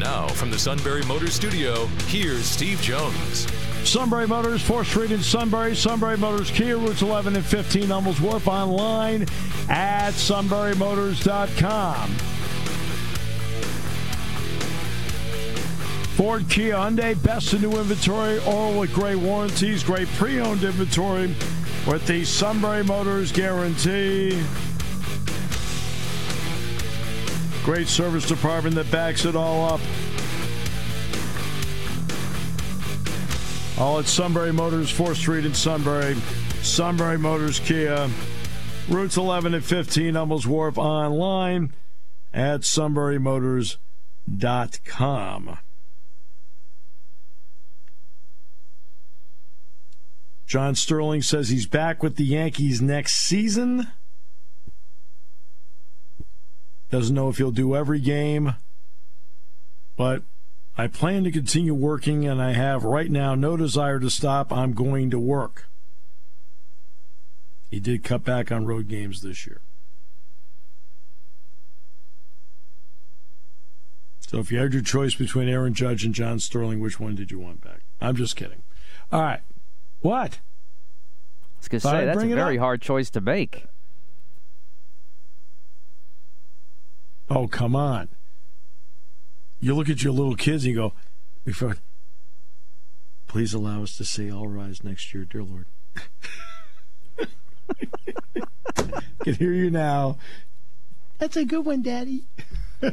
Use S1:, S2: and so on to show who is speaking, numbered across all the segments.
S1: Now, from the Sunbury Motors Studio, here's Steve Jones.
S2: Sunbury Motors, 4th Street in Sunbury. Sunbury Motors Kia, routes 11 and 15, Hummel's Wharf, online at sunburymotors.com. Ford Kia Hyundai, best in new inventory, all with great warranties, great pre-owned inventory with the Sunbury Motors guarantee. Great service department that backs it all up. All at Sunbury Motors, 4th Street in Sunbury. Sunbury Motors Kia. Routes 11 and 15, Hummel's Wharf, online at sunburymotors.com. John Sterling says he's back with the Yankees next season. Doesn't know if he'll do every game, but I plan to continue working, and I have right now no desire to stop. I'm going to work. He did cut back on road games this year. So if you had your choice between Aaron Judge and John Sterling, which one did you want back? I'm just kidding. All right. What?
S3: I was going to say, that's a very hard choice to make.
S2: Oh, come on. You look at your little kids and you go, before, please allow us to say all rise next year, dear Lord. can hear you now. That's a good one, Daddy.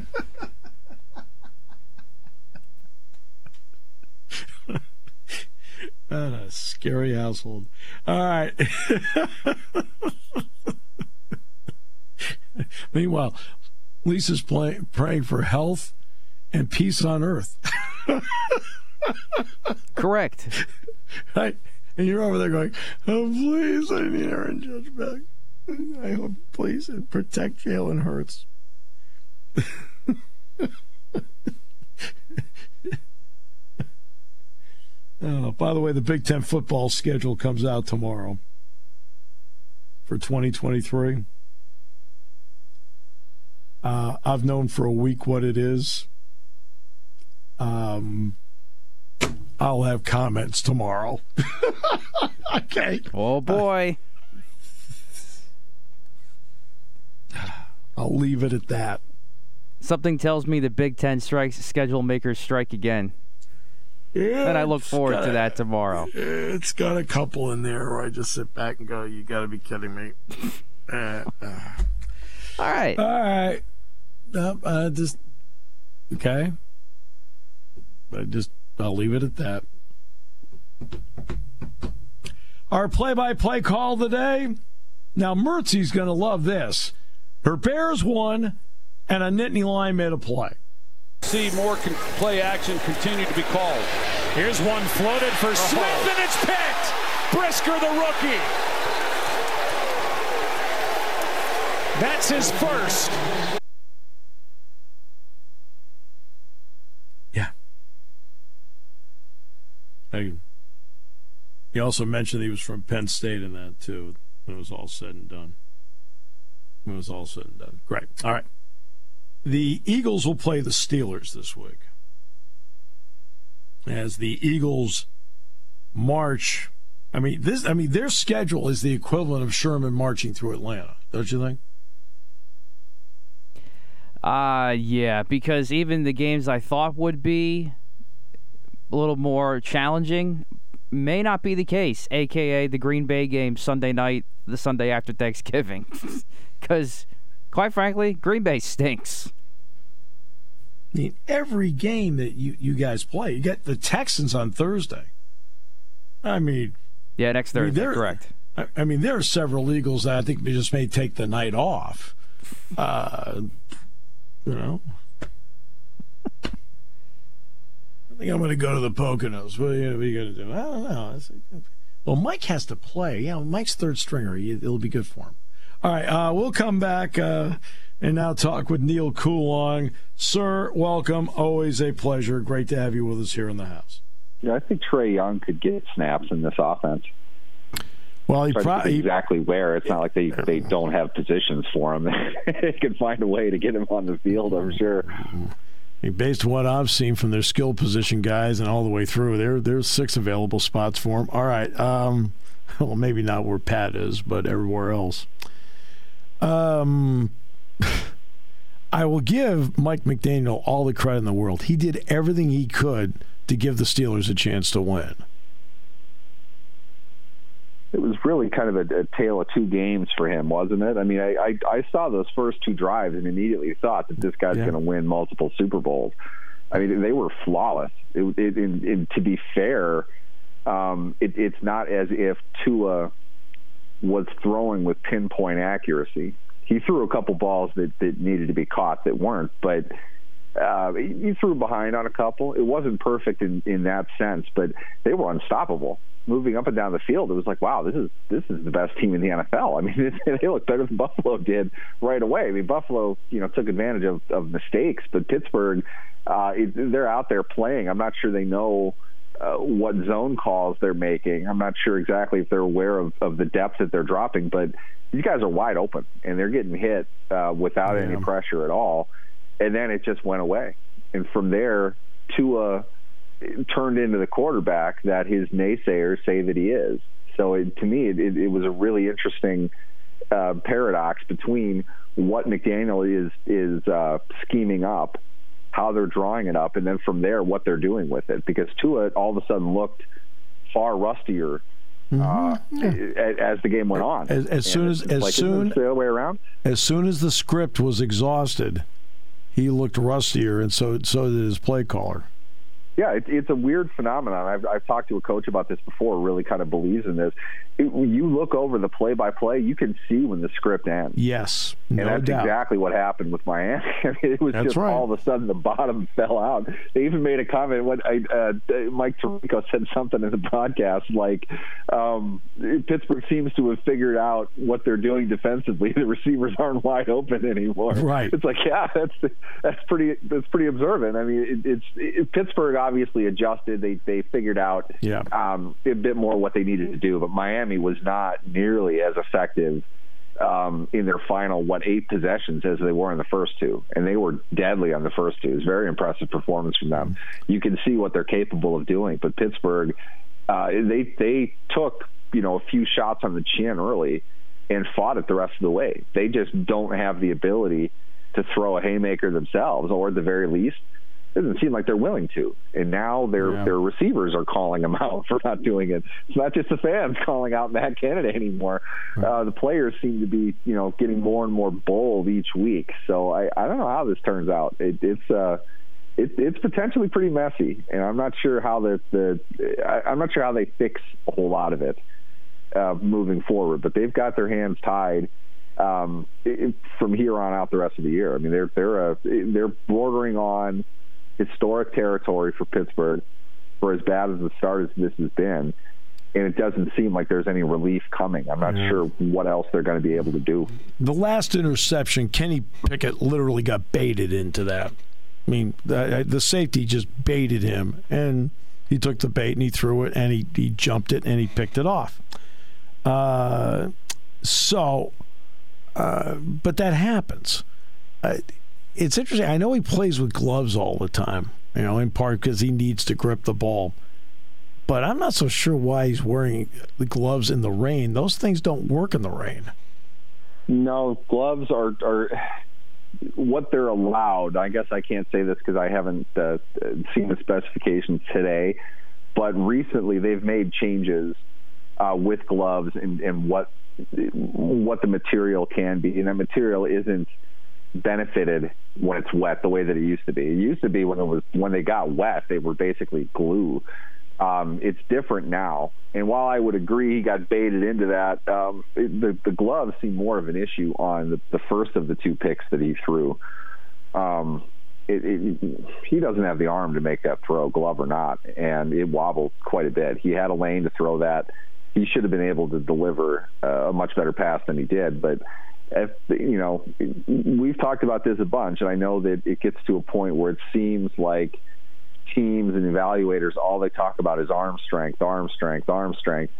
S2: What a scary household. All right. Meanwhile, Lisa's play, praying for health and peace on earth.
S3: Correct.
S2: Right? And you're over there going, oh, please, I need Aaron Judge back. I hope, please, and protect Jalen Hurts. Oh, by the way, the Big Ten football schedule comes out tomorrow for 2023. Uh, I've known for a week what it is. Um, I'll have comments tomorrow. okay.
S3: Oh boy.
S2: I'll leave it at that.
S3: Something tells me the Big Ten strikes schedule makers strike again.
S2: Yeah,
S3: and I look forward to that tomorrow.
S2: It's got a couple in there where I just sit back and go, "You got to be kidding me!" uh, uh.
S3: All right,
S2: all right. Uh, uh, just okay. I just I'll leave it at that. Our play-by-play call today. Now Mertzy's going to love this. Her Bears won, and a Nittany Lion made a play
S4: see more play action continue to be called.
S5: Here's one floated for Smith, oh. and it's picked. Brisker, the rookie. That's his first.
S2: Yeah. I, he also mentioned he was from Penn State in that, too, when it was all said and done. When it was all said and done. Great. All right. The Eagles will play the Steelers this week. As the Eagles march, I mean this I mean their schedule is the equivalent of Sherman marching through Atlanta, don't you think?
S3: Uh yeah, because even the games I thought would be a little more challenging may not be the case, aka the Green Bay game Sunday night, the Sunday after Thanksgiving. Cuz quite frankly, Green Bay stinks.
S2: I mean, every game that you, you guys play, you get the Texans on Thursday. I mean,
S3: yeah, next Thursday, I mean, correct.
S2: I, I, mean, there are several Eagles that I think just may take the night off. Uh, you know, I think I'm going to go to the Poconos. What are you, going to do? I don't know. Well, Mike has to play. Yeah, Mike's third stringer. It'll be good for him. All right, uh, we'll come back uh, and now talk with Neal Coolong. Sir, welcome. Always a pleasure. Great to have you with us here in the house.
S6: Yeah, I think Trey Young could get snaps in this offense.
S2: Well, he probably
S6: exactly where. It's not like they they don't have positions for him. they can find a way to get him on the field. I'm sure.
S2: Based on what I've seen from their skill position guys and all the way through, there there's six available spots for him. All right, um, well maybe not where Pat is, but everywhere else. Um, I will give Mike McDaniel all the credit in the world. He did everything he could to give the Steelers a chance to win
S6: it was really kind of a, a, tale of two games for him, wasn't it? I mean, I, I, I saw those first two drives and immediately thought that this guy's yeah. going to win multiple Super Bowls. I mean, they were flawless. It, it, it, to be fair, um, it's not as if Tua was throwing with pinpoint accuracy. He threw a couple balls that, that needed to be caught that weren't, but uh, he threw behind on a couple. It wasn't perfect in, in that sense, but they were unstoppable moving up and down the field, it was like, wow, this is this is the best team in the NFL. I mean, they look better than Buffalo did right away. I mean, Buffalo, you know, took advantage of, of mistakes, but Pittsburgh, uh, they're out there playing. I'm not sure they know. Uh, what zone calls they're making. I'm not sure exactly if they're aware of, of the depth that they're dropping, but these guys are wide open and they're getting hit uh, without yeah. any pressure at all. And then it just went away. And from there, Tua turned into the quarterback that his naysayers say that he is. So it, to me, it, it, was a really interesting uh, paradox between what McDaniel is is uh, scheming up, how they're drawing it up, and then from there what they're doing with it. Because Tua all of a sudden looked far rustier mm-hmm. uh, yeah. as the game went on.
S2: As, as soon as as
S6: like,
S2: soon
S6: the other way around.
S2: As soon as the script was exhausted, he looked rustier, and so so did his play caller.
S6: Yeah, it, it's a weird phenomenon. I've, I've talked to a coach about this before. Really, kind of believes in this. It, you look over the play-by-play, you can see when the script ends.
S2: Yes,
S6: no
S2: and
S6: that's
S2: doubt.
S6: exactly what happened with Miami. I mean, it was
S2: that's
S6: just
S2: right.
S6: all of a sudden the bottom fell out. They even made a comment when I, uh, Mike Tirico said something in the broadcast like um, Pittsburgh seems to have figured out what they're doing defensively. The receivers aren't wide open anymore.
S2: Right.
S6: It's like yeah, that's that's pretty that's pretty observant. I mean, it, it's it, Pittsburgh obviously adjusted adjusted. They they figured out
S2: yeah.
S6: um, a bit more what they needed to do. But Miami was not nearly as effective um, in their final what eight possessions as they were in the first two, and they were deadly on the first two. It was very impressive performance from them. You can see what they're capable of doing. But Pittsburgh, uh, they they took you know a few shots on the chin early and fought it the rest of the way. They just don't have the ability to throw a haymaker themselves, or at the very least doesn't seem like they're willing to. And now their yeah. their receivers are calling them out for not doing it. It's not just the fans calling out Matt Canada anymore. Right. Uh, the players seem to be, you know, getting more and more bold each week. So I, I don't know how this turns out. It, it's uh, it, it's potentially pretty messy, and I'm not sure how the the I, I'm not sure how they fix a whole lot of it uh, moving forward. But they've got their hands tied um, it, from here on out the rest of the year. I mean, they're they're uh, they're bordering on historic territory for Pittsburgh for as bad as the start as this has been. And it doesn't seem like there's any relief coming. I'm not yeah. sure what else they're going to be able to do.
S2: The last interception, Kenny Pickett literally got baited into that. I mean, the, the safety just baited him, and he took the bait and he threw it, and he, he jumped it and he picked it off. Uh, so, uh, but that happens. Uh, it's interesting. I know he plays with gloves all the time, you know, in part because he needs to grip the ball. But I'm not so sure why he's wearing the gloves in the rain. Those things don't work in the rain.
S6: No, gloves are are what they're allowed. I guess I can't say this because I haven't uh, seen the specifications today, but recently they've made changes uh, with gloves and, and what what the material can be, and that material isn't benefited when it's wet the way that it used to be. It used to be when it was when they got wet, they were basically glue. Um, it's different now, and while I would agree he got baited into that, um, it, the the gloves seem more of an issue on the, the first of the two picks that he threw. Um, it, it, he doesn't have the arm to make that throw, glove or not, and it wobbled quite a bit. He had a lane to throw that. He should have been able to deliver uh, a much better pass than he did, but if, you know, we've talked about this a bunch, and I know that it gets to a point where it seems like teams and evaluators all they talk about is arm strength, arm strength, arm strength.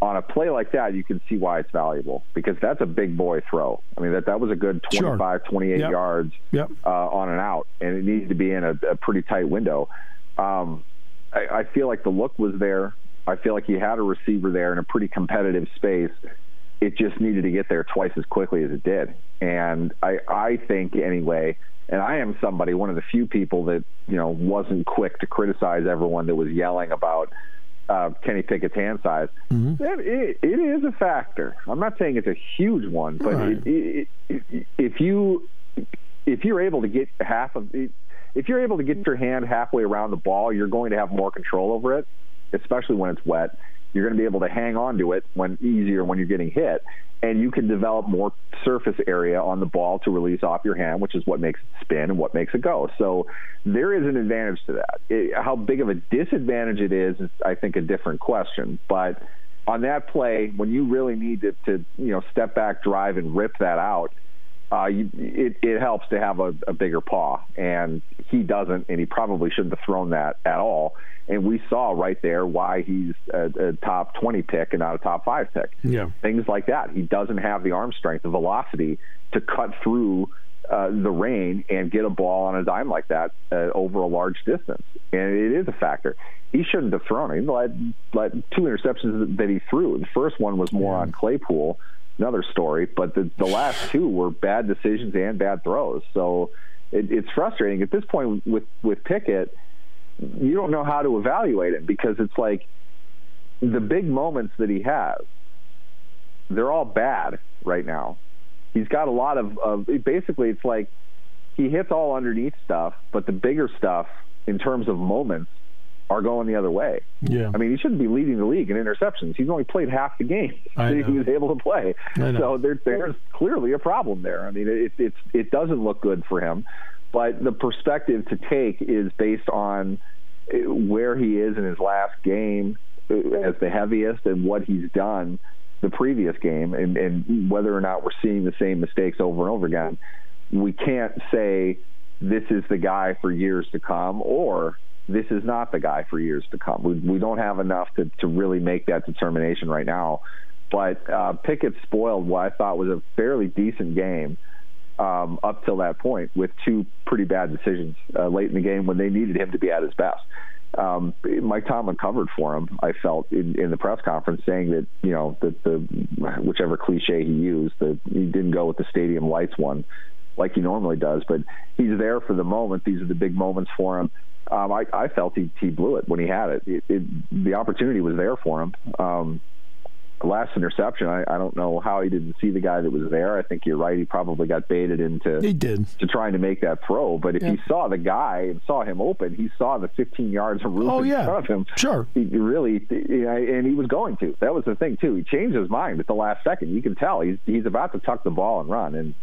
S6: On a play like that, you can see why it's valuable because that's a big boy throw. I mean, that that was a good 25, sure. 28 yep. yards
S2: yep.
S6: Uh, on and out, and it needed to be in a, a pretty tight window. Um, I, I feel like the look was there. I feel like he had a receiver there in a pretty competitive space it just needed to get there twice as quickly as it did. And I, I think anyway, and I am somebody, one of the few people that you know wasn't quick to criticize everyone that was yelling about uh, Kenny Pickett's hand size. Mm-hmm. It, it is a factor. I'm not saying it's a huge one, but right. it, it, if you if you're able to get half of if you're able to get your hand halfway around the ball, you're going to have more control over it, especially when it's wet you're going to be able to hang on to it when easier when you're getting hit, and you can develop more surface area on the ball to release off your hand, which is what makes it spin and what makes it go. So there is an advantage to that. It, how big of a disadvantage it is is, I think, a different question. But on that play, when you really need to, to you know step back, drive, and rip that out. Uh, you, it, it helps to have a, a bigger paw, and he doesn't, and he probably shouldn't have thrown that at all and we saw right there why he's a, a, top 20 pick and not a top five pick.
S2: Yeah.
S6: Things like that. He doesn't have the arm strength, the velocity to cut through uh, the rain and get a ball on a dime like that uh, over a large distance. And it is a factor. He shouldn't have thrown it. He let, let two interceptions that he threw. The first one was more yeah. on Claypool, another story, but the, the last two were bad decisions and bad throws. So it, it's frustrating. At this point with, with Pickett – you don't know how to evaluate him because it's like the big moments that he has, they're all bad right now. He's got a lot of, of basically, it's like he hits all underneath stuff, but the bigger stuff in terms of moments are going the other way.
S2: Yeah.
S6: I mean, he shouldn't be leading the league in interceptions. He's only played half the game that he was able to play. So there, there's clearly a problem there. I mean, it, it's it doesn't look good for him. But the perspective to take is based on uh, where he is in his last game uh, as the heaviest and what he's done the previous game and, and whether or not we're seeing the same mistakes over and over again. We can't say this is the guy for years to come or this is not the guy for years to come. We, we don't have enough to, to really make that determination right now. But uh, Pickett spoiled what I thought was a fairly decent game um, up till that point with two pretty bad decisions uh, late in the game when they needed him to be at his best. Um, Mike Tomlin covered for him. I felt in, in the press conference saying that you know that the whichever cliche he used that he didn't go with the stadium lights one like he normally does, but he's there for the moment. These are the big moments for him. Um, I, I felt he, he blew it when he had it. it, it the opportunity was there for him. Um, last interception, I, I don't know how he didn't see the guy that was there. I think you're right. He probably got baited into
S2: he did
S6: to trying to make that throw. But if yeah. he saw the guy and saw him open, he saw the 15 yards of room
S2: oh,
S6: in
S2: yeah.
S6: front of him.
S2: Sure,
S6: he really, and he was going to. That was the thing too. He changed his mind at the last second. You can tell he's he's about to tuck the ball and run and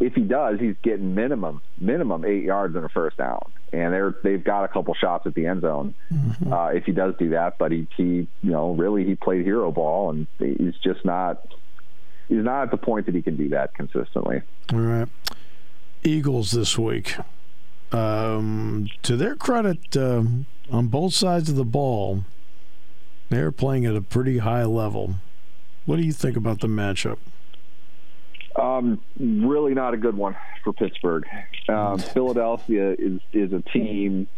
S6: if he does, he's getting minimum minimum eight yards in a first down, and they're they've got a couple shots at the end zone mm-hmm. uh, if he does do that. But he, he you know really he played hero ball, and he's just not he's not at the point that he can do that consistently.
S2: All right, Eagles this week. Um, to their credit, um, on both sides of the ball, they're playing at a pretty high level. What do you think about the matchup?
S6: Um, really not a good one for Pittsburgh. Um, Philadelphia is is a team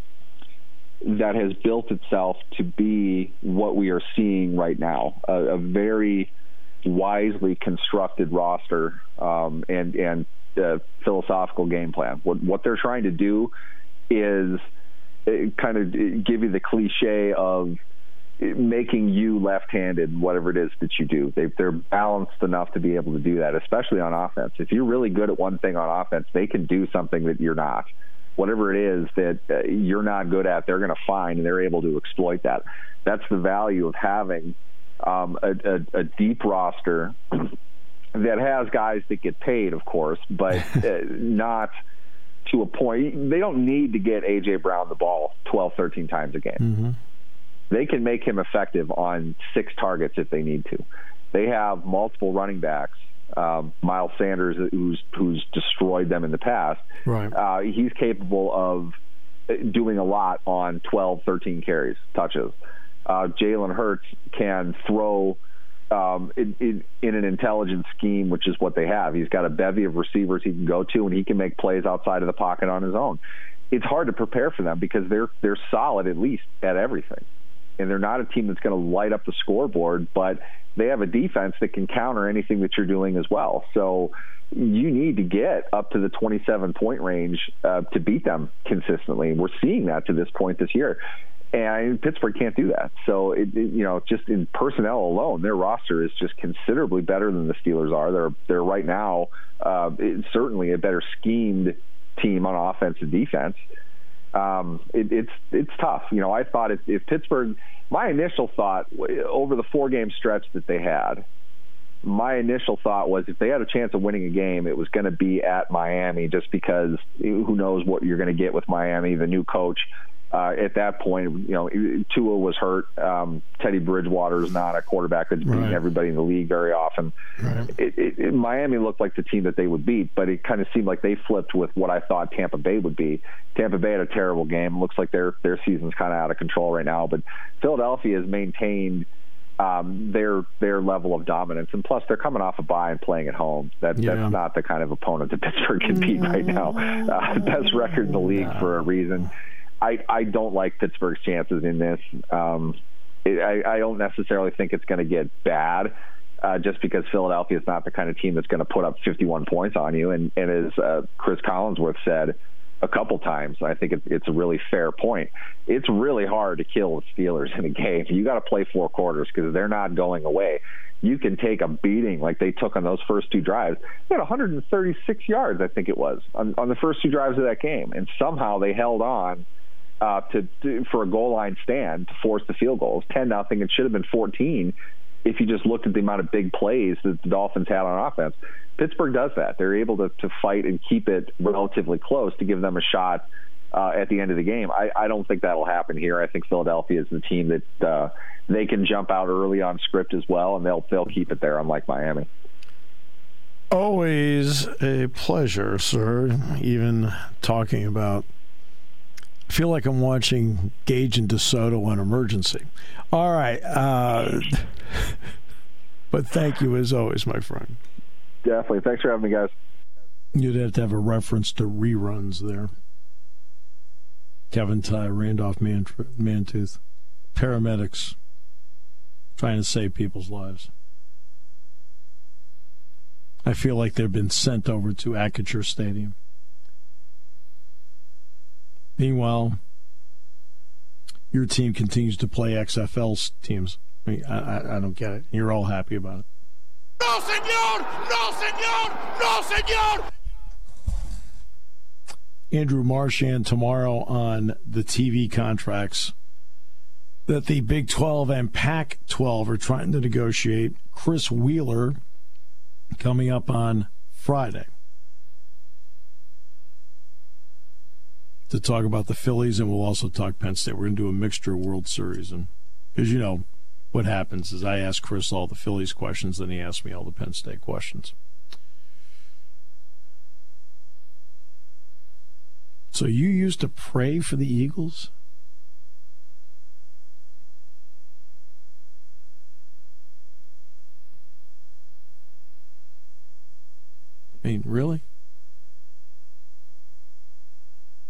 S6: that has built itself to be what we are seeing right now a, a very wisely constructed roster um, and and philosophical game plan. What what they're trying to do is uh, kind of give you the cliche of making you left-handed, whatever it is that you do. They, they're balanced enough to be able to do that, especially on offense. If you're really good at one thing on offense, they can do something that you're not. Whatever it is that uh, you're not good at, they're going to find, and they're able to exploit that. That's the value of having um, a, a, a deep roster that has guys that get paid, of course, but uh, not to a point. They don't need to get A.J. Brown the ball 12, 13 times a game.
S2: Mm-hmm.
S6: They can make him effective on six targets if they need to. They have multiple running backs. Um, Miles Sanders, who's who's destroyed them in the past,
S2: right?
S6: Uh, he's capable of doing a lot on 12, 13 carries, touches. Uh, Jalen Hurts can throw um, in, in, in, an intelligent scheme, which is what they have. He's got a bevy of receivers he can go to, and he can make plays outside of the pocket on his own. It's hard to prepare for them because they're they're solid at least at everything, and they're not a team that's going to light up the scoreboard, but they have a defense that can counter anything that you're doing as well. So you need to get up to the 27 point range uh, to beat them consistently. We're seeing that to this point this year. And Pittsburgh can't do that. So, it, it, you know, just in personnel alone, their roster is just considerably better than the Steelers are. They're they're right now uh, certainly a better schemed team on offense and defense. Um, it, it's it's tough. You know, I thought if, if Pittsburgh, my initial thought over the four game stretch that they had, my initial thought was if they had a chance of winning a game, it was going to be at Miami, just because who knows what you're going to get with Miami, the new coach uh, at that point, you know, Tua was hurt. Um, Teddy Bridgewater is not a quarterback that's beating right. everybody in the league very often. Right. It, it, it, Miami looked like the team that they would beat, but it kind of seemed like they flipped with what I thought Tampa Bay would be. Tampa Bay had a terrible game. Looks like their their season's kind of out of control right now, but Philadelphia has maintained um, their their level of dominance, and plus they're coming off a bye and playing at home. That yeah. that's not the kind of opponent that Pittsburgh can beat right now. Uh, best record in the league for a reason. I I don't like Pittsburgh's chances in this. Um, it, I, I don't necessarily think it's going to get bad. Uh, just because Philadelphia is not the kind of team that's going to put up 51 points on you. And, and as uh, Chris Collinsworth said a couple times, I think it, it's a really fair point. It's really hard to kill the Steelers in a game. You got to play four quarters because they're not going away. You can take a beating like they took on those first two drives. They had 136 yards, I think it was, on, on the first two drives of that game, and somehow they held on uh, to, to, for a goal line stand to force the field goals. Ten nothing. It should have been fourteen if you just looked at the amount of big plays that the Dolphins had on offense. Pittsburgh does that. They're able to, to fight and keep it relatively close to give them a shot uh, at the end of the game. I, I don't think that'll happen here. I think Philadelphia is the team that uh, they can jump out early on script as well, and they'll they'll keep it there, unlike Miami.
S2: Always a pleasure, sir. Even talking about I feel like I'm watching Gage and DeSoto on Emergency. All right. Uh, but thank you as always, my friend.
S6: Definitely. Thanks for having me, guys.
S2: You'd have to have a reference to reruns there. Kevin Tighe, Randolph Mantooth, paramedics trying to save people's lives. I feel like they've been sent over to Acrisure Stadium. Meanwhile, your team continues to play XFL teams. I, mean, I, I don't get it. You're all happy about it. No, senor! No, senor! No, senor! Andrew Marchand tomorrow on the TV contracts that the Big 12 and Pac 12 are trying to negotiate. Chris Wheeler coming up on Friday. To talk about the Phillies, and we'll also talk Penn State. We're going to do a mixture of World Series, and because you know what happens is I ask Chris all the Phillies questions, then he asks me all the Penn State questions. So you used to pray for the Eagles? I mean, really?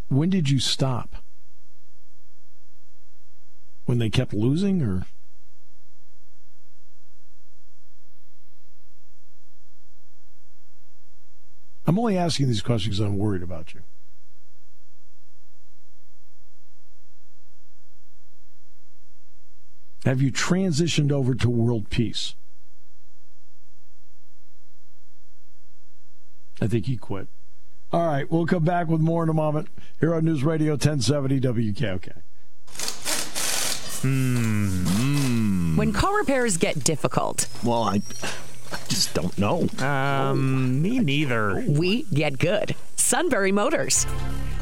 S2: When did you stop? When they kept losing, or? I'm only asking these questions because I'm worried about you. Have you transitioned over to world peace? I think he quit. All right, we'll come back with more in a moment here on News Radio 1070 WKOK.
S7: Mm. When car repairs get difficult.
S8: Well, I, I just don't know.
S9: Um, me neither.
S7: We get good. Sunbury Motors.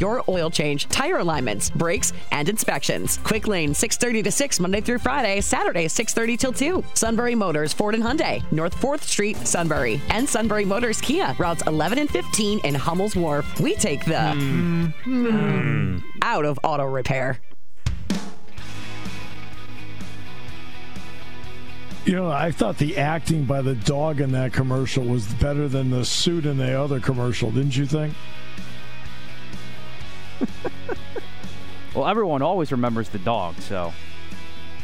S7: your oil change, tire alignments, brakes, and inspections. Quick Lane, 6:30 to 6 Monday through Friday, Saturday 6:30 till 2. Sunbury Motors, Ford and Hyundai, North 4th Street, Sunbury, and Sunbury Motors Kia, routes 11 and 15 in Hummel's Wharf. We take the mm. out of auto repair.
S2: You know, I thought the acting by the dog in that commercial was better than the suit in the other commercial, didn't you think?
S3: well, everyone always remembers the dog, so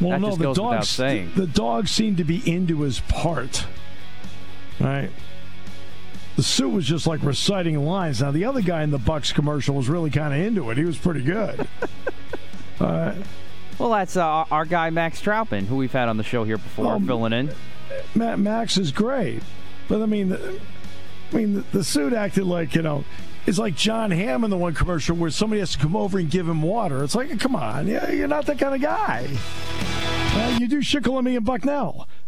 S3: well, that no, just goes the without saying.
S2: The, the dog seemed to be into his part, right? The suit was just like reciting lines. Now the other guy in the Bucks commercial was really kind of into it. He was pretty good. uh,
S3: well, that's uh, our guy Max Troutman, who we've had on the show here before, um, filling in.
S2: Max is great, but I mean, I mean, the, the suit acted like you know it's like Jon Hamm in the one commercial where somebody has to come over and give him water. It's like, come on, you're not that kind of guy. Uh, you do Schickle and me and Bucknell.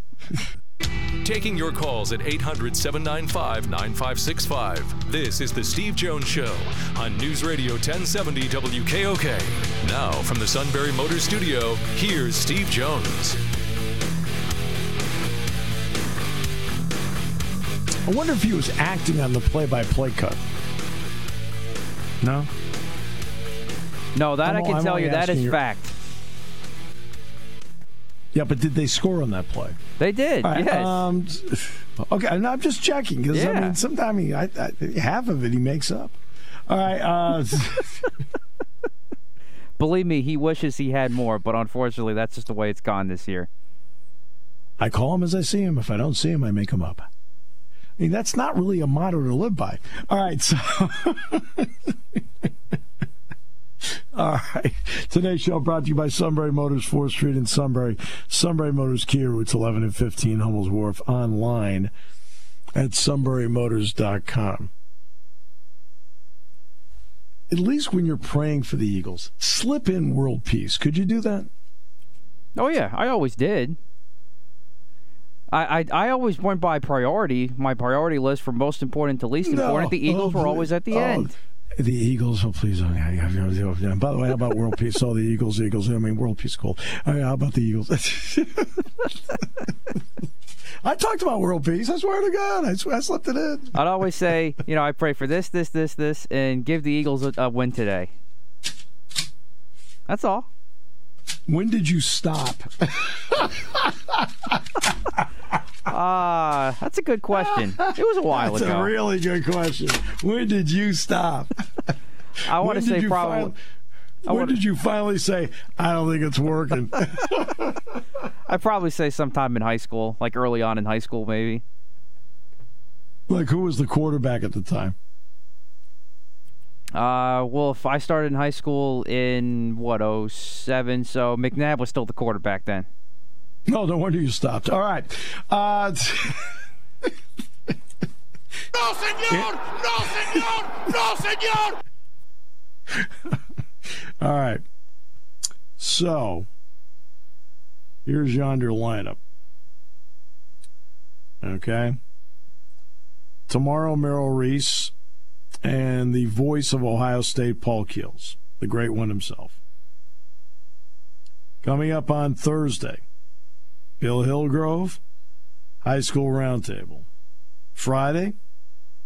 S1: Taking your calls at 800 795 9565. This is The Steve Jones Show on News Radio 1070 WKOK. Now, from the Sunbury Motor Studio, here's Steve Jones.
S2: I wonder if he was acting on the play by play cut. No?
S3: No, that I'm, i can I'm tell you that is your... fact.
S2: Yeah, but did they score on that play?
S3: They did. Right, yes. Um,
S2: okay, I'm just checking because yeah. I mean, sometimes he, I, I, half of it he makes up. All right. Uh,
S3: Believe me, he wishes he had more, but unfortunately, that's just the way it's gone this year.
S2: I call him as I see him. If I don't see him, I make him up. I mean, that's not really a motto to live by. All right, so. All right. Today's show brought to you by Sunbury Motors, 4th Street in Sunbury. Sunbury Motors Kia, routes 11 and 15, Hummel's Wharf, online at sunburymotors.com. At least when you're praying for the Eagles, slip in world peace. Could you do that?
S3: Oh, yeah. I always did. I, I, I always went by priority, my priority list from most important to least important. No. The Eagles oh, were always at the oh, end.
S2: Oh, the Eagles, oh please, oh, yeah, yeah, yeah, yeah. By the way, how about world peace? Oh, the Eagles, Eagles. I mean, world peace, cool. Oh, how about the Eagles? I talked about world peace. I swear to God, I, swear, I slipped it in.
S3: I'd always say, you know, I pray for this, this, this, this, and give the Eagles a, a win today. That's all.
S2: When did you stop?
S3: Ah, uh, that's a good question. It was a while
S2: that's
S3: ago.
S2: That's a really good question. When did you stop?
S3: I want to say probably.
S2: when wanna... did you finally say, I don't think it's working?
S3: I'd probably say sometime in high school, like early on in high school, maybe.
S2: Like, who was the quarterback at the time?
S3: Uh, well, if I started in high school in what 07, so McNabb was still the quarterback then.
S2: No, no wonder you stopped. All right. Uh,
S5: no, senor! No, senor! No, senor!
S2: All right. So, here's yonder lineup. Okay. Tomorrow, Merrill Reese and the voice of Ohio State, Paul Keels, the great one himself. Coming up on Thursday, Bill Hillgrove, High School Roundtable. Friday,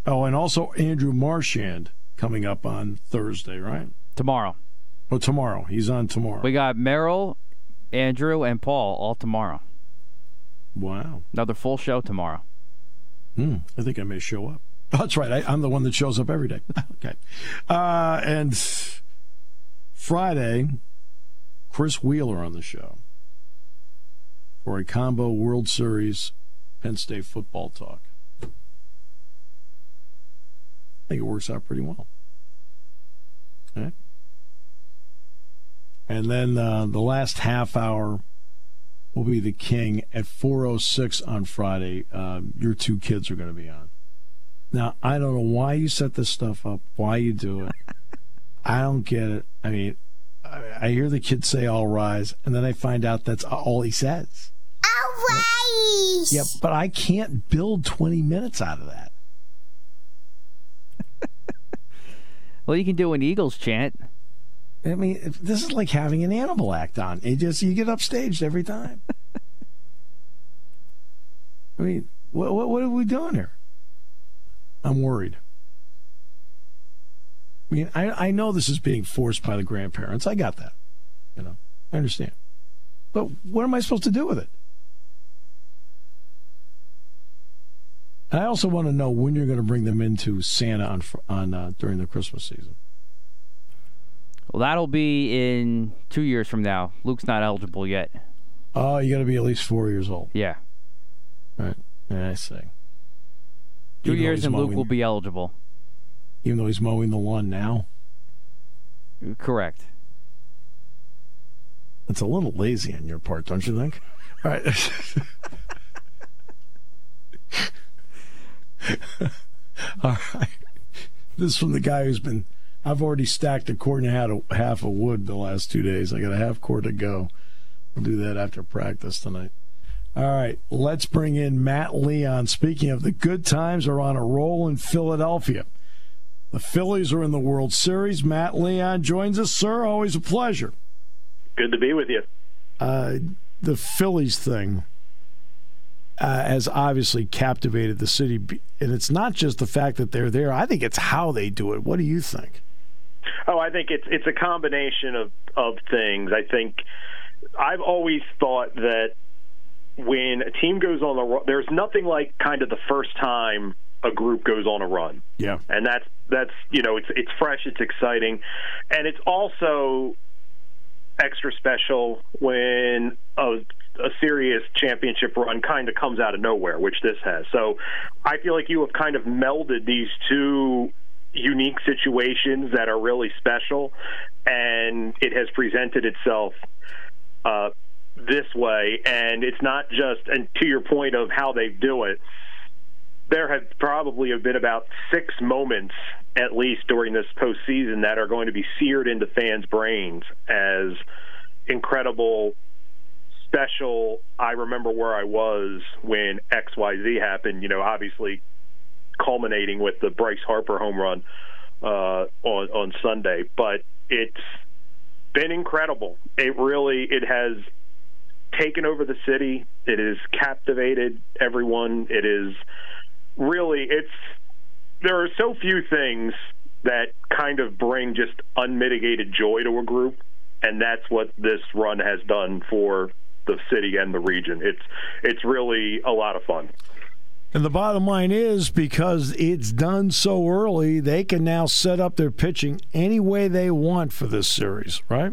S2: oh, and also Andrew Marchand coming up on Thursday, right?
S3: Tomorrow.
S2: Oh, tomorrow. He's on tomorrow.
S3: We got Merrill, Andrew, and Paul all tomorrow.
S2: Wow.
S3: Another full show tomorrow.
S2: Hmm. I think I may show up. That's right. I, am the one that shows up every day. okay. Uh, and Friday, Chris Wheeler on the show for a combo World Series Penn State football talk. I think it works out pretty well. Okay. And then uh, the last half hour will be the King at 4:06 on Friday. Um, your two kids are going to be on. Now I don't know why you set this stuff up, why you do it. I don't get it. I mean, I, I hear the kids say "All rise," and then I find out that's all he says.
S8: All rise.
S2: Yeah, but I can't build 20 minutes out of that.
S3: Well, you can do an Eagles chant.
S2: I mean, this is like having an animal act on. It just you get upstaged every time. I mean, what, what what are we doing here? I'm worried. I mean, I I know this is being forced by the grandparents. I got that. You know, I understand. But what am I supposed to do with it? And I also want to know when you're going to bring them into Santa on on uh, during the Christmas season.
S3: Well, that'll be in two years from now. Luke's not eligible yet.
S2: Oh, you got to be at least four years old.
S3: Yeah.
S2: Right. Yeah, I see.
S3: Two
S2: Even
S3: years and Luke will be eligible.
S2: Even though he's mowing the lawn now,
S3: Correct.
S2: it's a little lazy on your part, don't you think? All right. All right. This is from the guy who's been. I've already stacked a quart and a half of, half of wood the last two days. I got a half quart to go. We'll do that after practice tonight. All right, let's bring in Matt Leon. Speaking of the good times, are on a roll in Philadelphia. The Phillies are in the World Series. Matt Leon joins us, sir. Always a pleasure.
S9: Good to be with you.
S2: Uh, the Phillies thing uh, has obviously captivated the city, and it's not just the fact that they're there. I think it's how they do it. What do you think?
S9: Oh, I think it's it's a combination of of things. I think I've always thought that when a team goes on the run, there's nothing like kind of the first time a group goes on a run.
S2: Yeah.
S9: And that's that's you know it's it's fresh, it's exciting, and it's also extra special when a a serious championship run kind of comes out of nowhere, which this has. So I feel like you have kind of melded these two unique situations that are really special, and it has presented itself uh, this way. And it's not just, and to your point of how they do it, there have probably have been about six moments at least during this postseason that are going to be seared into fans' brains as incredible special I remember where I was when XYZ happened, you know, obviously culminating with the Bryce Harper home run uh, on on Sunday, but it's been incredible. It really it has taken over the city. It has captivated everyone. It is really it's there are so few things that kind of bring just unmitigated joy to a group and that's what this run has done for the city and the region. It's it's really a lot of fun.
S2: And the bottom line is because it's done so early, they can now set up their pitching any way they want for this series, right?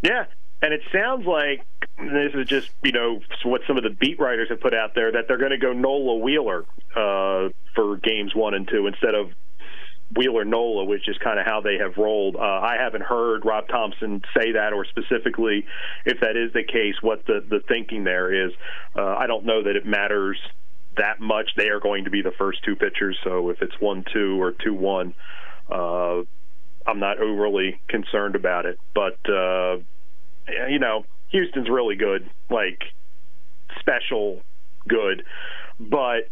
S9: Yeah, and it sounds like this is just you know what some of the beat writers have put out there that they're going to go Nola Wheeler uh, for games one and two instead of Wheeler Nola, which is kind of how they have rolled. Uh, I haven't heard Rob Thomson say that, or specifically, if that is the case, what the the thinking there is. Uh, I don't know that it matters that much. They are going to be the first two pitchers, so if it's one two or two one, uh, I'm not overly concerned about it. But uh, you know, Houston's really good, like special good, but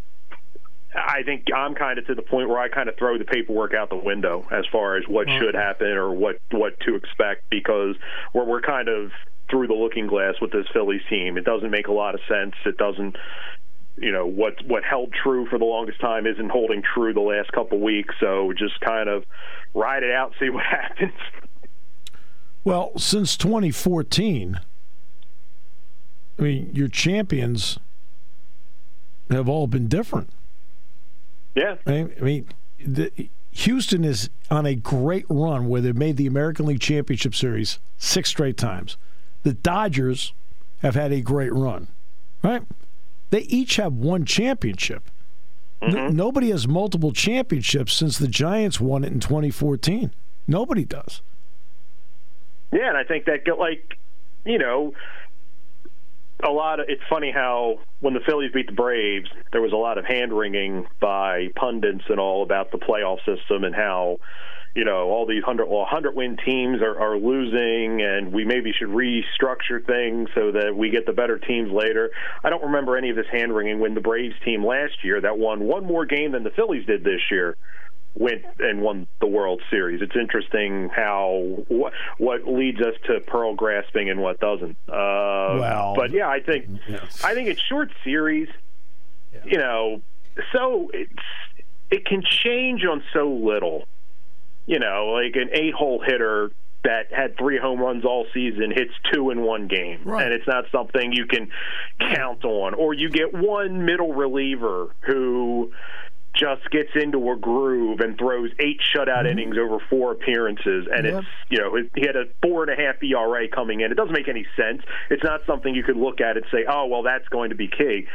S9: I think I'm kind of to the point where I kind of throw the paperwork out the window as far as what mm-hmm. should happen or what what to expect because we're we're kind of through the looking glass with this Phillies team. It doesn't make a lot of sense. It doesn't you know what what held true for the longest time isn't holding true the last couple weeks. So just kind of ride it out, see what happens.
S2: Well, since 2014, I mean, your champions have all been different.
S9: Yeah.
S2: I mean, the, Houston is on a great run where they've made the American League Championship Series six straight times. The Dodgers have had a great run, right? They each have one championship. N- mm-hmm. nobody has multiple championships since the Giants won it in 2014. Nobody does.
S9: Yeah, and I think that like you know a lot of it's funny how when the Phillies beat the Braves, there was a lot of hand wringing by pundits and all about the playoff system and how you know all these hundred well hundred win teams are, are losing and we maybe should restructure things so that we get the better teams later. I don't remember any of this hand wringing when the Braves team last year that won one more game than the Phillies did this year went and won the World Series. It's interesting how what what leads us to pearl grasping and what doesn't. Uh,
S2: well,
S9: but yeah, I think
S2: yes.
S9: I think it's short series.
S2: Yeah.
S9: You know, so it's it can change on so little. You know, like an eight-hole hitter that had three home runs all season hits two in one game,
S2: right.
S9: and it's not something you can count on. Or you get one middle reliever who just gets into a groove and throws eight shutout mm-hmm. innings over four appearances, and yep. it's you know he had a four and a half ERA coming in. It doesn't make any sense. It's not something you could look at and say, oh well, that's going to be key,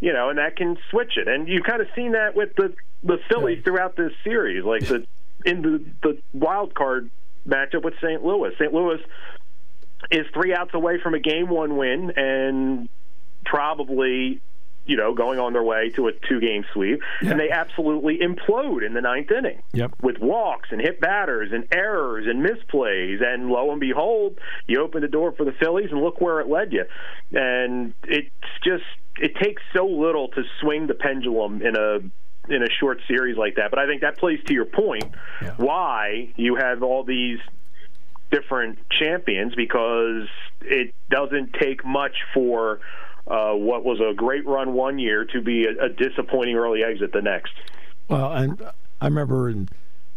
S9: you know, and that can switch it. And you've kind of seen that with the the Phillies throughout this series, like the in the the wild card matchup with St. Louis. St. Louis is three outs away from a game one win and probably you know, going on their way to a two game sweep, yeah. and they absolutely implode in the ninth inning
S2: yep.
S9: with walks and hit batters and errors and misplays. And lo and behold, you open the door for the Phillies, and look where it led you. And it's just, it takes so little to swing the pendulum in a in a short series like that. But I think that plays to your point yeah. why you have all these different champions because it doesn't take much for uh, what was a great run one year to be a, a, disappointing early exit the next.
S2: Well, and I remember in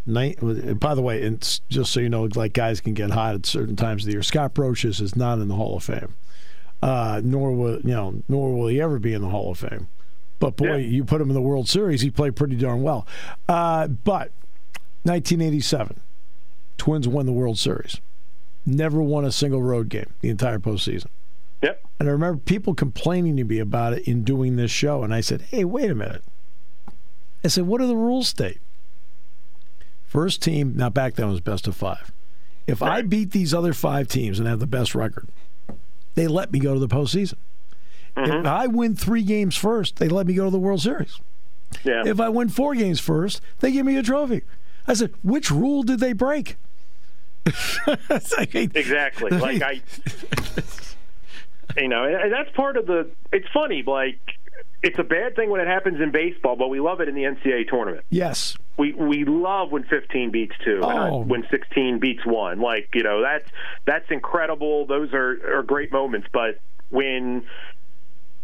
S2: night. By the way, and just so you know, like guys can get hot at certain times of the year. Scott Brosius is not in the Hall of Fame, uh, nor will you know, nor will he ever be in the Hall of Fame. But boy, yeah. you put him in the World Series, he played pretty darn well. Uh, but 1987, Twins won the World Series. Never won a single road game the entire postseason.
S9: Yep.
S2: And I remember people complaining to me about it in doing this show. And I said, hey, wait a minute. I said, what do the rules state? First team, now back then was best of five. If right. I beat these other five teams and have the best record, they let me go to the postseason. Mm-hmm. If I win three games first, they let me go to the World Series.
S9: Yeah.
S2: If I win four games first, they give me a trophy. I said, which rule did they break?
S9: like, exactly. Like I you know, and that's part of the. It's funny, like it's a bad thing when it happens in baseball, but we love it in the NCAA tournament.
S2: Yes,
S9: we we love when 15 beats two,
S2: oh.
S9: when 16 beats one. Like you know, that's that's incredible. Those are are great moments. But when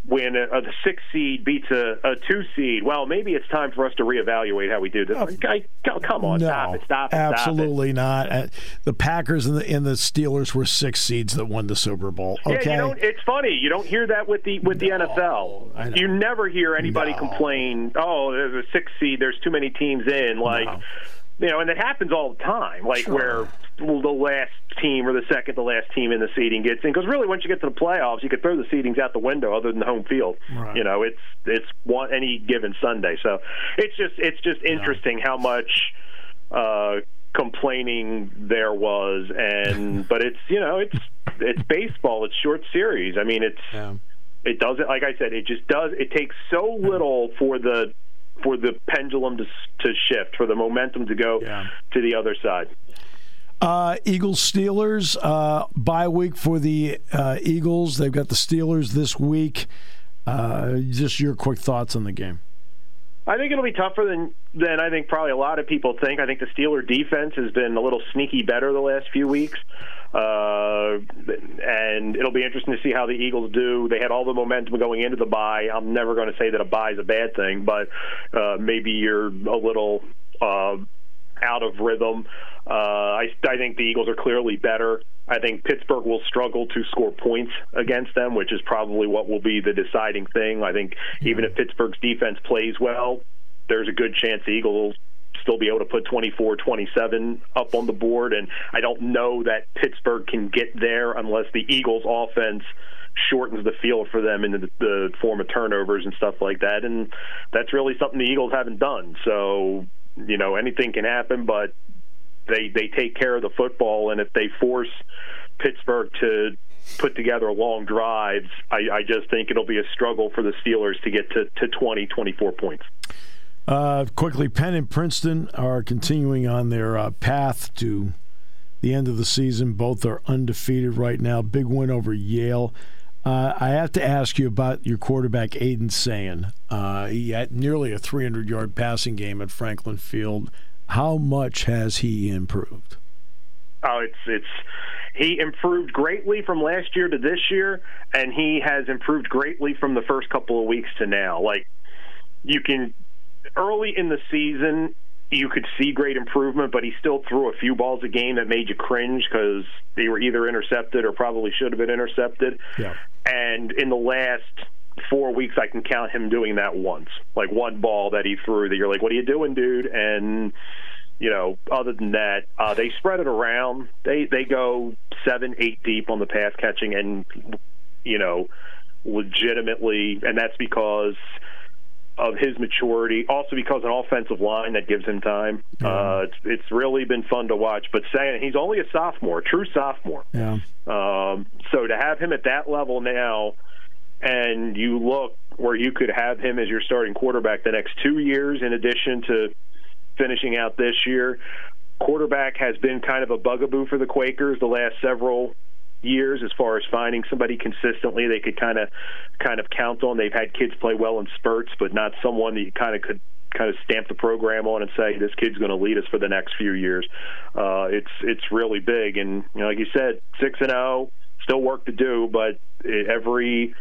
S9: when a, a six seed beats a, a, two seed, well, maybe it's time for us to reevaluate how we do this. Oh, come on,
S2: no,
S9: stop it, stop it,
S2: absolutely
S9: stop
S2: it. not. Uh, the Packers and the and the Steelers were six seeds that won the Super Bowl. Okay?
S9: Yeah, you. It's funny. You don't hear that with the with the NFL. You never hear anybody
S2: no.
S9: complain. Oh, there's a six seed. There's too many teams in. Like. You know, and that happens all the time, like
S2: sure.
S9: where the last team or the second to last team in the seeding gets in. Because really, once you get to the playoffs, you could throw the seedings out the window, other than the home field.
S2: Right.
S9: You know, it's it's one any given Sunday. So it's just it's just interesting yeah. how much. Uh, complaining there was and but it's you know it's it's baseball it's short series i mean it's
S2: yeah.
S9: it doesn't like i said it just does it takes so little for the for the pendulum to to shift, for the momentum to go
S2: yeah.
S9: to the other side.
S2: Uh, Eagles Steelers uh, bye week for the uh, Eagles. They've got the Steelers this week. Uh, just your quick thoughts on the game.
S9: I think it'll be tougher than than I think probably a lot of people think. I think the Steeler defense has been a little sneaky better the last few weeks. Uh, and it'll be interesting to see how the Eagles do. They had all the momentum going into the bye. I'm never going to say that a bye is a bad thing, but uh, maybe you're a little uh, out of rhythm. Uh, I, I think the Eagles are clearly better. I think Pittsburgh will struggle to score points against them, which is probably what will be the deciding thing. I think even if Pittsburgh's defense plays well, there's a good chance the Eagles still be able to put 24 27 up on the board. And I don't know that Pittsburgh can get there unless the Eagles' offense shortens the field for them in the, the form of turnovers and stuff like that. And that's really something the Eagles haven't done. So, you know, anything can happen, but they they take care of the football, and if they force Pittsburgh to put together long drives, I, I just think it'll be a struggle for the Steelers to get to, to 20, 24 points.
S2: Uh, quickly, Penn and Princeton are continuing on their uh, path to the end of the season. Both are undefeated right now. Big win over Yale. Uh, I have to ask you about your quarterback, Aidan Sayin. Uh, he had nearly a 300 yard passing game at Franklin Field. How much has he improved?
S9: Oh, it's it's he improved greatly from last year to this year, and he has improved greatly from the first couple of weeks to now. Like you can early in the season, you could see great improvement, but he still threw a few balls a game that made you cringe because they were either intercepted or probably should have been intercepted.
S2: Yeah.
S9: And in the last four weeks, I can count him doing that once, like one ball that he threw that you're like, "What are you doing, dude?" And you know, other than that, uh, they spread it around. They they go seven, eight deep on the pass catching, and you know, legitimately, and that's because of his maturity. Also because an offensive line that gives him time.
S2: Yeah.
S9: Uh, it's it's really been fun to watch. But saying he's only a sophomore, true sophomore.
S2: Yeah.
S9: Um, so to have him at that level now, and you look where you could have him as your starting quarterback the next two years, in addition to finishing out this year. Quarterback has been kind of a bugaboo for the Quakers the last several years as far as finding somebody consistently they could kind of kind of count on. They've had kids play well in spurts, but not someone that you kind of could kind of stamp the program on and say this kid's going to lead us for the next few years. Uh, it's it's really big, and you know, like you said, six and zero, still work to do, but every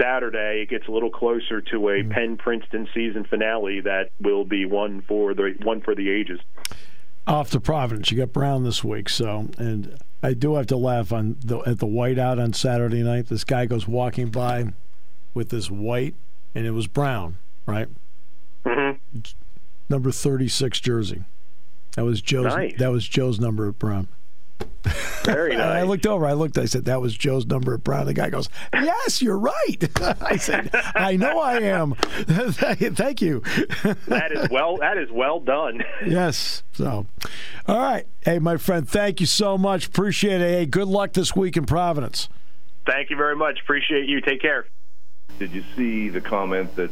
S9: Saturday it gets a little closer to a mm-hmm. Penn Princeton season finale that will be one for the one for the ages.
S2: Off to Providence, you got Brown this week, so and I do have to laugh on the, at the whiteout on Saturday night. This guy goes walking by with this white, and it was brown, right?
S9: Mm-hmm.
S2: Number thirty-six jersey. That was Joe's.
S9: Nice.
S2: That was Joe's number at Brown.
S9: Very nice.
S2: I looked over. I looked. I said, "That was Joe's number at Brown." The guy goes, "Yes, you're right." I said, "I know I am." Thank you.
S9: that is well. That is well done.
S2: yes. So, all right. Hey, my friend. Thank you so much. Appreciate it. Hey, good luck this week in Providence.
S9: Thank you very much. Appreciate you. Take care.
S10: Did you see the comment that,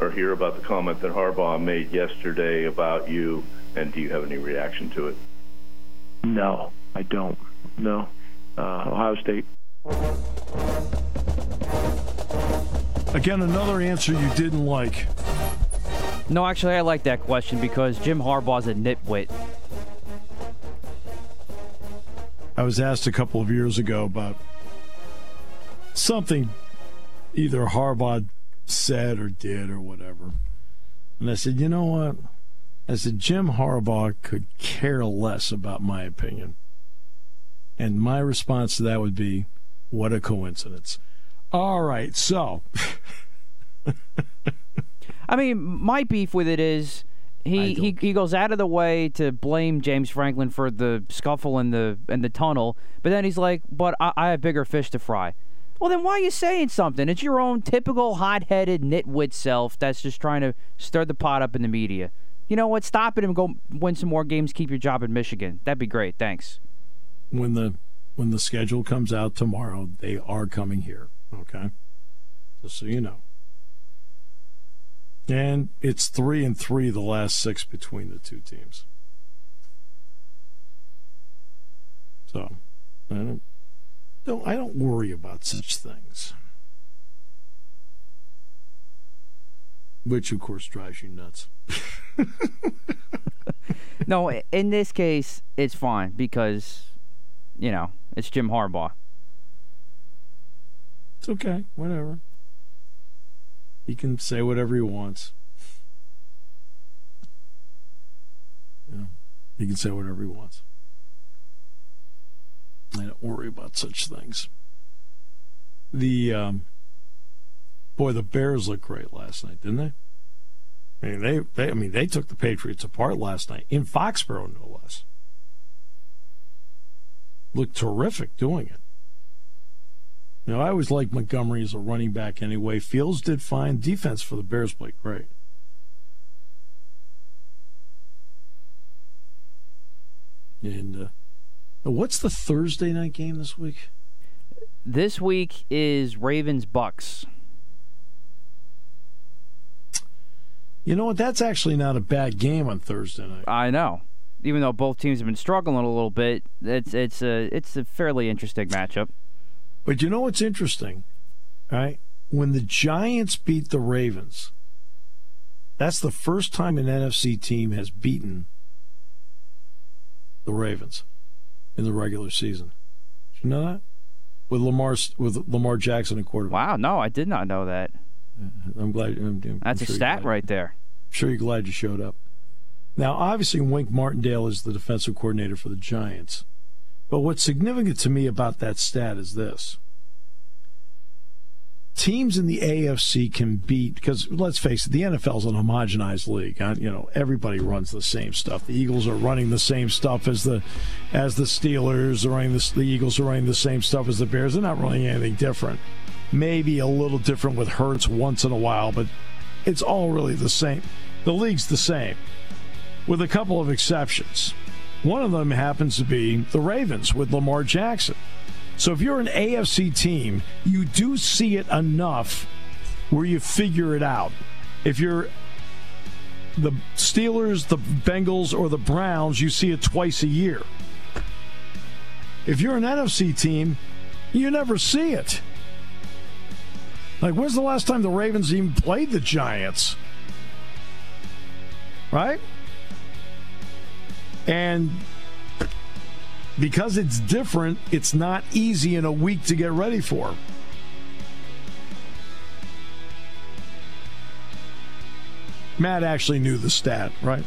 S10: or hear about the comment that Harbaugh made yesterday about you? And do you have any reaction to it?
S11: No. I don't. No. Uh, Ohio State.
S2: Again, another answer you didn't like.
S3: No, actually, I like that question because Jim Harbaugh's a nitwit.
S2: I was asked a couple of years ago about something either Harbaugh said or did or whatever. And I said, you know what? I said, Jim Harbaugh could care less about my opinion. And my response to that would be, what a coincidence. All right, so.
S3: I mean, my beef with it is he, he he goes out of the way to blame James Franklin for the scuffle in the in the tunnel, but then he's like, "But I, I have bigger fish to fry." Well, then why are you saying something? It's your own typical hot-headed nitwit self that's just trying to stir the pot up in the media. You know what? Stop it and go win some more games. Keep your job in Michigan. That'd be great. Thanks
S2: when the when the schedule comes out tomorrow, they are coming here. Okay, just so you know. And it's three and three the last six between the two teams. So I don't, don't I don't worry about such things. Which of course drives you nuts.
S3: no, in this case, it's fine because you know, it's Jim Harbaugh.
S2: It's okay, whatever. He can say whatever he wants. You know, he can say whatever he wants. I don't worry about such things. The um, boy, the Bears looked great last night, didn't they? I mean, they, they, I mean, they took the Patriots apart last night in Foxborough, no less looked terrific doing it. Now, I always liked Montgomery as a running back anyway. Fields did fine. Defense for the Bears played great. And uh, what's the Thursday night game this week?
S3: This week is Ravens Bucks.
S2: You know what? That's actually not a bad game on Thursday night.
S3: I know. Even though both teams have been struggling a little bit, it's it's a it's a fairly interesting matchup.
S2: But you know what's interesting, right? When the Giants beat the Ravens, that's the first time an NFC team has beaten the Ravens in the regular season. Did you know that? With Lamar with Lamar Jackson and quarterback.
S3: Wow, no, I did not know that.
S2: I'm glad. I'm, I'm
S3: That's
S2: sure
S3: a stat right there.
S2: I'm sure you're glad you showed up. Now, obviously, Wink Martindale is the defensive coordinator for the Giants. But what's significant to me about that stat is this. Teams in the AFC can beat because let's face it, the NFL is an homogenized league. You know, everybody runs the same stuff. The Eagles are running the same stuff as the as the Steelers are running the, the Eagles are running the same stuff as the Bears. They're not running anything different. Maybe a little different with Hurts once in a while, but it's all really the same. The league's the same, with a couple of exceptions. One of them happens to be the Ravens with Lamar Jackson. So if you're an AFC team, you do see it enough where you figure it out. If you're the Steelers, the Bengals, or the Browns, you see it twice a year. If you're an NFC team, you never see it. Like, when's the last time the Ravens even played the Giants? Right? And because it's different, it's not easy in a week to get ready for. Matt actually knew the stat, right?